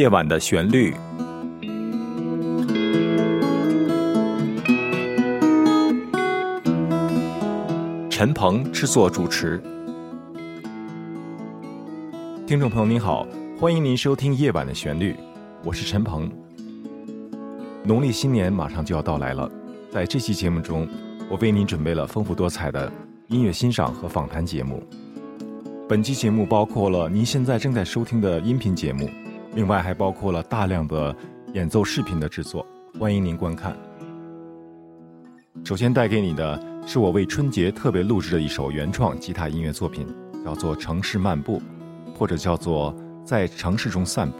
夜晚的旋律，陈鹏制作主持。听众朋友您好，欢迎您收听《夜晚的旋律》，我是陈鹏。农历新年马上就要到来了，在这期节目中，我为您准备了丰富多彩的音乐欣赏和访谈节目。本期节目包括了您现在正在收听的音频节目，另外还包括了大量的演奏视频的制作，欢迎您观看。首先带给你的是我为春节特别录制的一首原创吉他音乐作品，叫做《城市漫步》。或者叫做在城市中散步。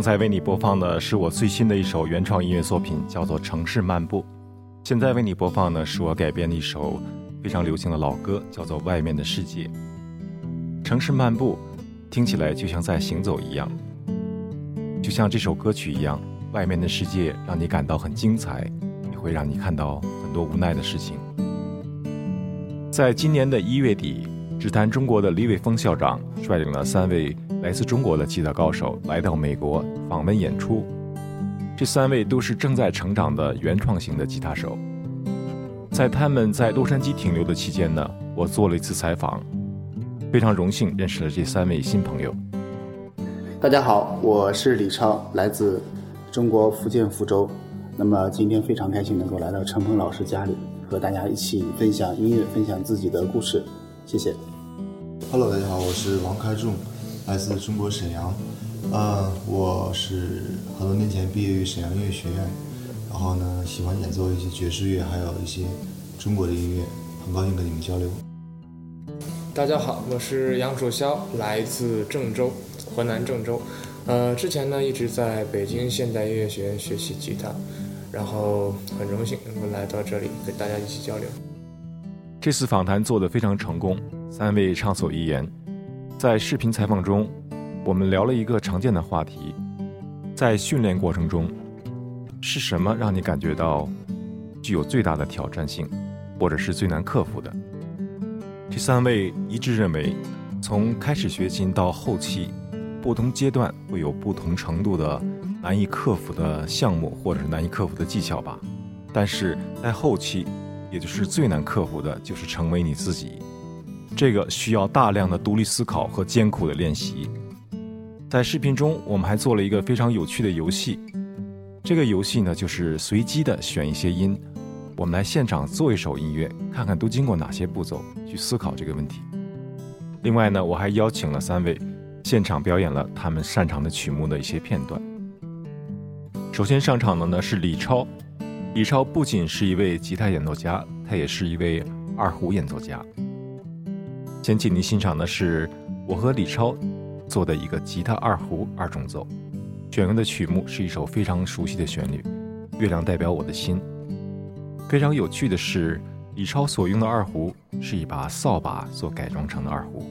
刚才为你播放的是我最新的一首原创音乐作品，叫做《城市漫步》。现在为你播放的是我改编的一首非常流行的老歌，叫做《外面的世界》。城市漫步听起来就像在行走一样，就像这首歌曲一样，外面的世界让你感到很精彩，也会让你看到很多无奈的事情。在今年的一月底，只谈中国的李伟峰校长率领了三位。来自中国的吉他高手来到美国访问演出，这三位都是正在成长的原创型的吉他手。在他们在洛杉矶停留的期间呢，我做了一次采访，非常荣幸认识了这三位新朋友。大家好，我是李超，来自中国福建福州。那么今天非常开心能够来到陈鹏老师家里，和大家一起分享音乐，分享自己的故事。谢谢。Hello，大家好，我是王开仲。来自中国沈阳，呃，我是很多年前毕业于沈阳音乐学院，然后呢，喜欢演奏一些爵士乐，还有一些中国的音乐，很高兴跟你们交流。大家好，我是杨楚霄，来自郑州，河南郑州，呃，之前呢一直在北京现代音乐学院学习吉他，然后很荣幸能够来到这里跟大家一起交流。这次访谈做得非常成功，三位畅所欲言。在视频采访中，我们聊了一个常见的话题，在训练过程中，是什么让你感觉到具有最大的挑战性，或者是最难克服的？这三位一致认为，从开始学琴到后期，不同阶段会有不同程度的难以克服的项目，或者是难以克服的技巧吧。但是在后期，也就是最难克服的，就是成为你自己。这个需要大量的独立思考和艰苦的练习。在视频中，我们还做了一个非常有趣的游戏。这个游戏呢，就是随机的选一些音，我们来现场做一首音乐，看看都经过哪些步骤去思考这个问题。另外呢，我还邀请了三位现场表演了他们擅长的曲目的一些片段。首先上场的呢是李超，李超不仅是一位吉他演奏家，他也是一位二胡演奏家。先请您欣赏的是我和李超。做的一个吉他二胡二重奏，选用的曲目是一首非常熟悉的旋律，《月亮代表我的心》。非常有趣的是，李超所用的二胡是一把扫把所改装成的二胡。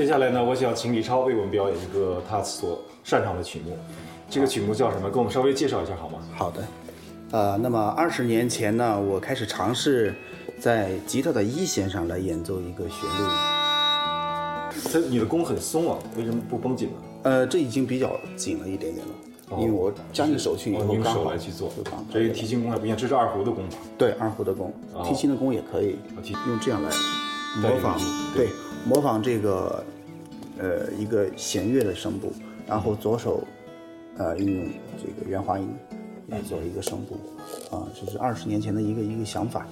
接下来呢，我想请李超为我们表演一个他所擅长的曲目。这个曲目叫什么？跟我们稍微介绍一下好吗？好的，呃，那么二十年前呢，我开始尝试在吉他的一弦上来演奏一个旋律。这你的弓很松啊，为什么不绷紧呢？呃，这已经比较紧了一点点了，因为我加进手去以哦，用后刚好手来去做就刚好，这提琴弓还不一样，这是二胡的弓法。对二胡的弓，提琴的弓也可以提用这样来带模仿领，对，模仿这个呃一个弦乐的声部，然后左手呃运用这个圆滑音来做一个声部，啊，这是二十年前的一个一个想法。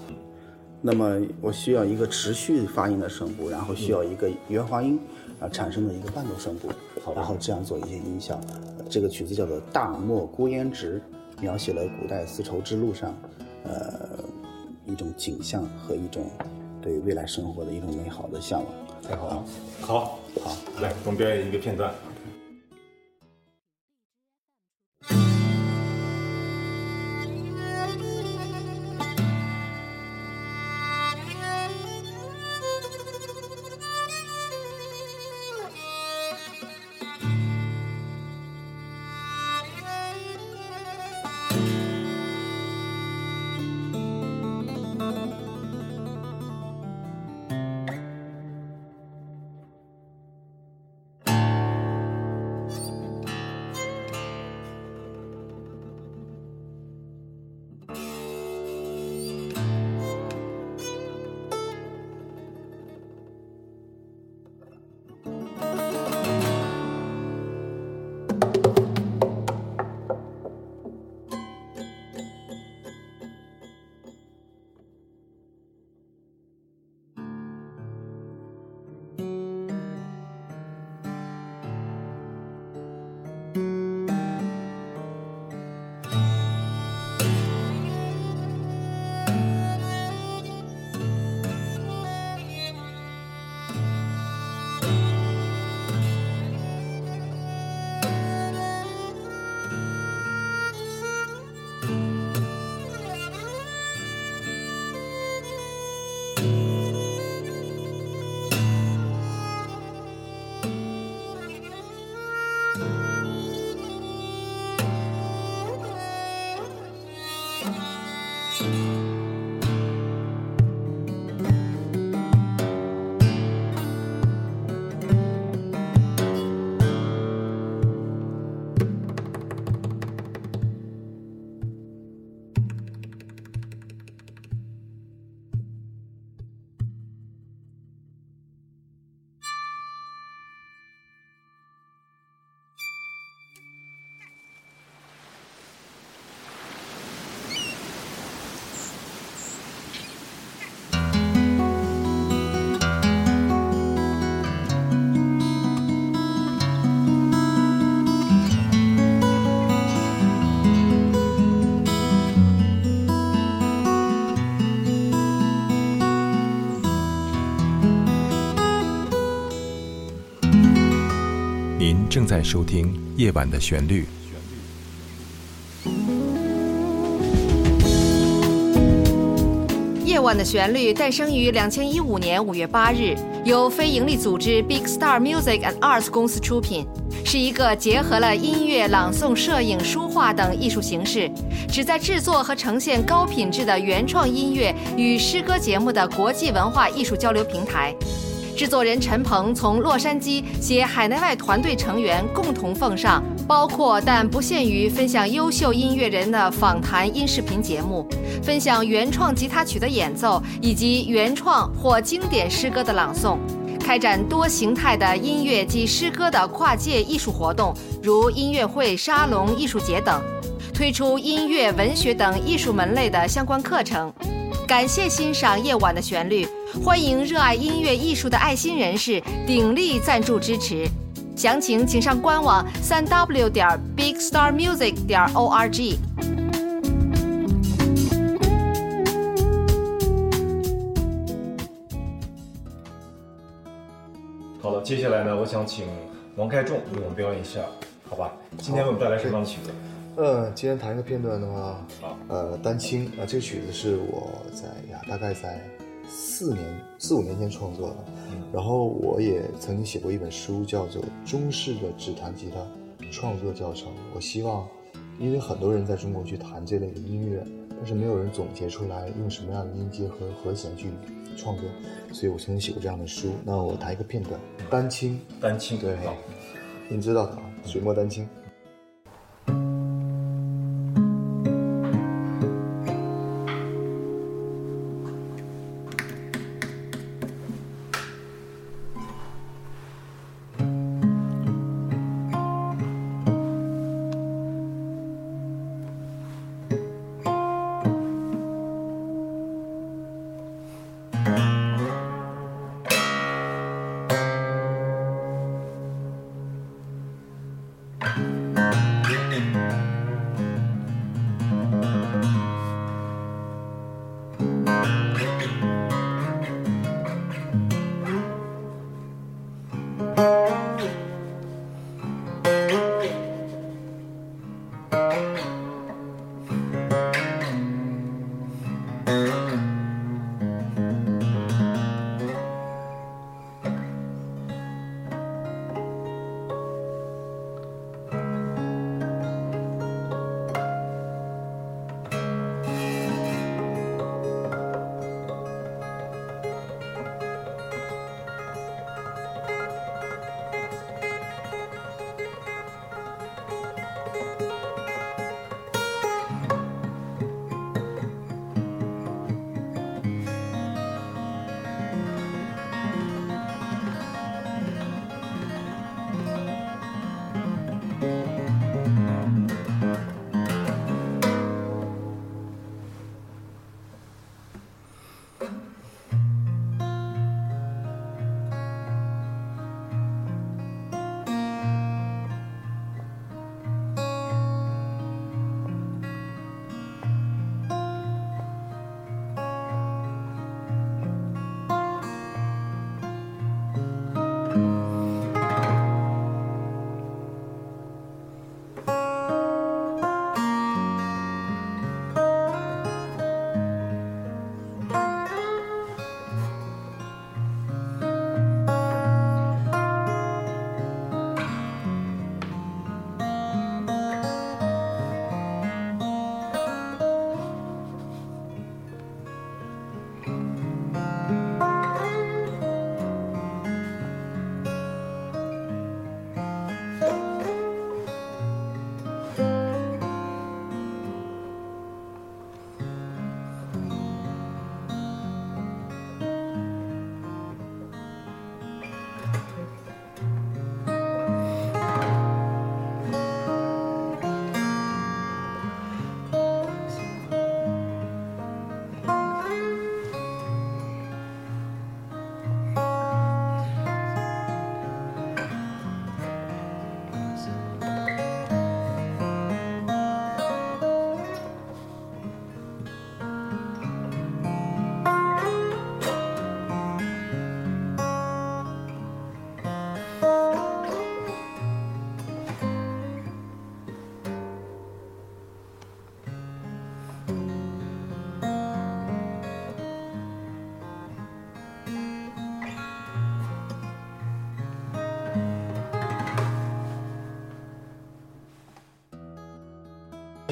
那么我需要一个持续发音的声部，然后需要一个圆滑音啊产生的一个伴奏声部，然后这样做一些音效。呃这个曲子叫做《大漠孤烟直》，描写了古代丝绸之路上，呃，一种景象和一种对未来生活的一种美好的向往。太好了，好，好，来，我们表演一个片段。在收听《夜晚的旋律》。《夜晚的旋律》诞生于两千一五年五月八日，由非营利组织 Big Star Music and Arts 公司出品，是一个结合了音乐、朗诵、摄影、书画等艺术形式，旨在制作和呈现高品质的原创音乐与诗歌节目的国际文化艺术交流平台。制作人陈鹏从洛杉矶携海内外团队成员共同奉上，包括但不限于分享优秀音乐人的访谈音视频节目，分享原创吉他曲的演奏以及原创或经典诗歌的朗诵，开展多形态的音乐及诗歌的跨界艺术活动，如音乐会、沙龙、艺术节等，推出音乐、文学等艺术门类的相关课程。感谢欣赏夜晚的旋律，欢迎热爱音乐艺术的爱心人士鼎力赞助支持。详情请上官网三 w 点 bigstarmusic 点 org。好了，接下来呢，我想请王开仲为我们表演一下，好吧？今天为我们带来什么样的曲子？呃，今天弹一个片段的话，呃，丹青啊、这个曲子是我在呀，大概在四年四五年前创作的。然后我也曾经写过一本书，叫做《中式的指弹吉他创作教程》。我希望，因为很多人在中国去弹这类的音乐，但是没有人总结出来用什么样的音阶和和弦去创作，所以我曾经写过这样的书。那我弹一个片段，丹青，丹青，对好，你知道的啊，水墨丹青。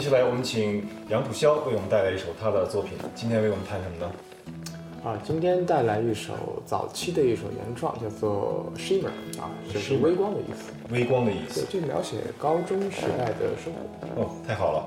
下来我们请杨浦霄为我们带来一首他的作品。今天为我们弹什么呢？啊，今天带来一首早期的一首原创，叫做《Shimmer》啊，就是微光的意思。微光的意思对，思。就描写高中时代的生活。哦，太好了。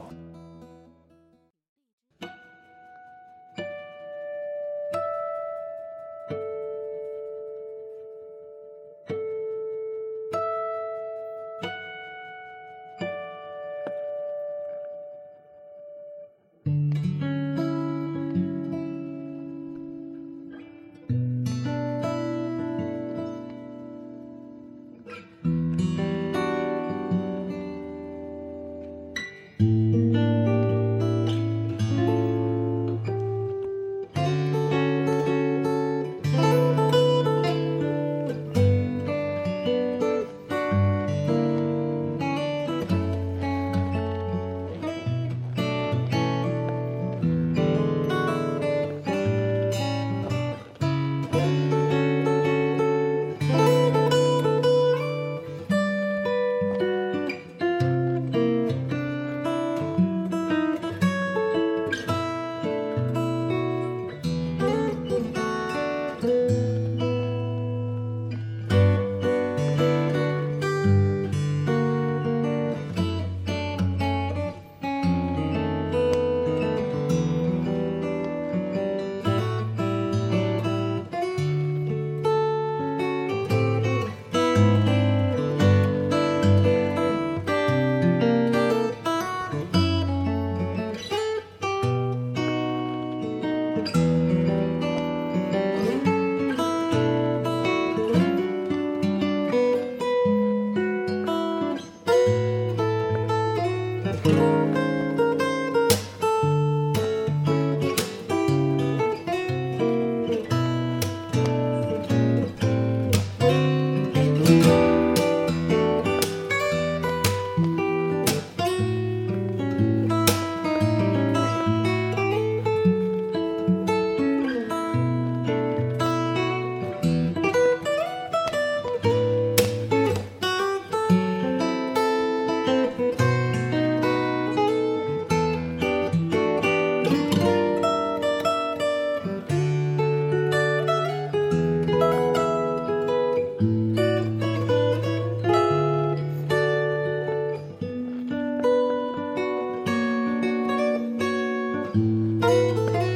Música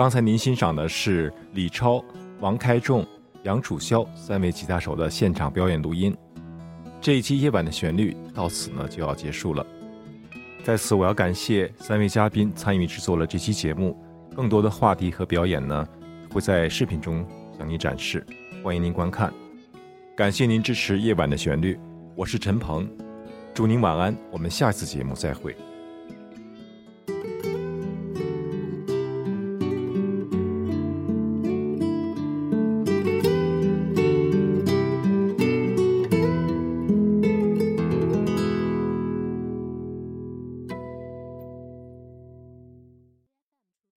刚才您欣赏的是李超、王开仲、杨楚萧三位吉他手的现场表演录音。这一期夜晚的旋律到此呢就要结束了。在此，我要感谢三位嘉宾参与制作了这期节目。更多的话题和表演呢，会在视频中向您展示，欢迎您观看。感谢您支持夜晚的旋律，我是陈鹏，祝您晚安，我们下次节目再会。